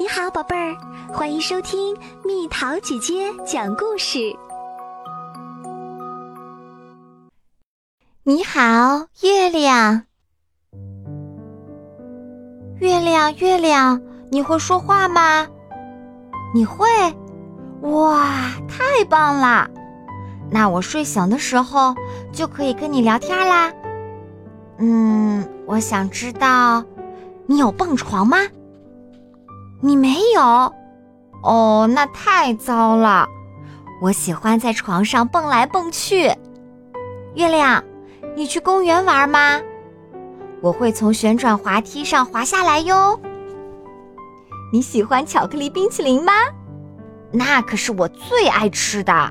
你好，宝贝儿，欢迎收听蜜桃姐姐讲故事。你好，月亮。月亮，月亮，你会说话吗？你会？哇，太棒了！那我睡醒的时候就可以跟你聊天啦。嗯，我想知道，你有蹦床吗？你没有？哦，那太糟了。我喜欢在床上蹦来蹦去。月亮，你去公园玩吗？我会从旋转滑梯上滑下来哟。你喜欢巧克力冰淇淋吗？那可是我最爱吃的。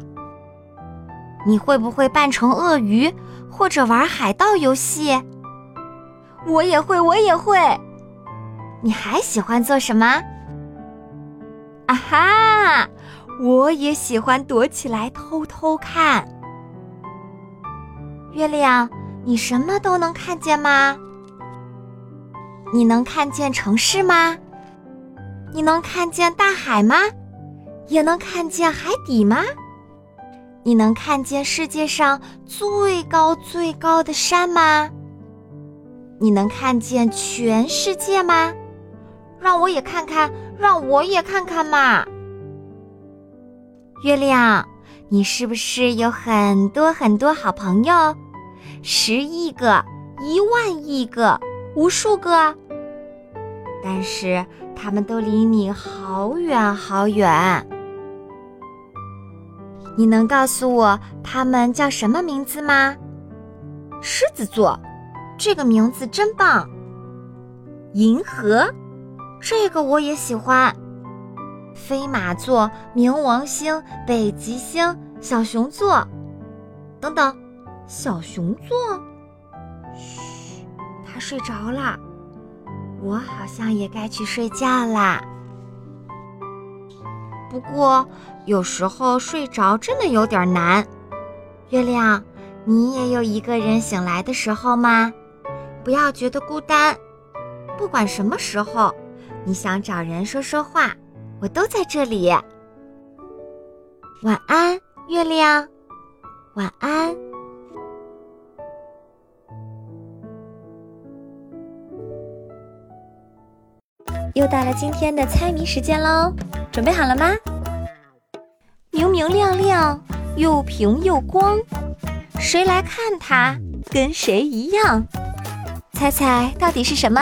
你会不会扮成鳄鱼或者玩海盗游戏？我也会，我也会。你还喜欢做什么？啊哈！我也喜欢躲起来偷偷看。月亮，你什么都能看见吗？你能看见城市吗？你能看见大海吗？也能看见海底吗？你能看见世界上最高最高的山吗？你能看见全世界吗？让我也看看。让我也看看嘛，月亮，你是不是有很多很多好朋友？十亿个、一万亿个、无数个，但是他们都离你好远好远。你能告诉我他们叫什么名字吗？狮子座，这个名字真棒。银河。这个我也喜欢。飞马座、冥王星、北极星、小熊座，等等，小熊座。嘘，他睡着了，我好像也该去睡觉啦。不过有时候睡着真的有点难。月亮，你也有一个人醒来的时候吗？不要觉得孤单，不管什么时候。你想找人说说话，我都在这里。晚安，月亮。晚安。又到了今天的猜谜时间喽，准备好了吗？明明亮亮，又平又光，谁来看它跟谁一样？猜猜到底是什么？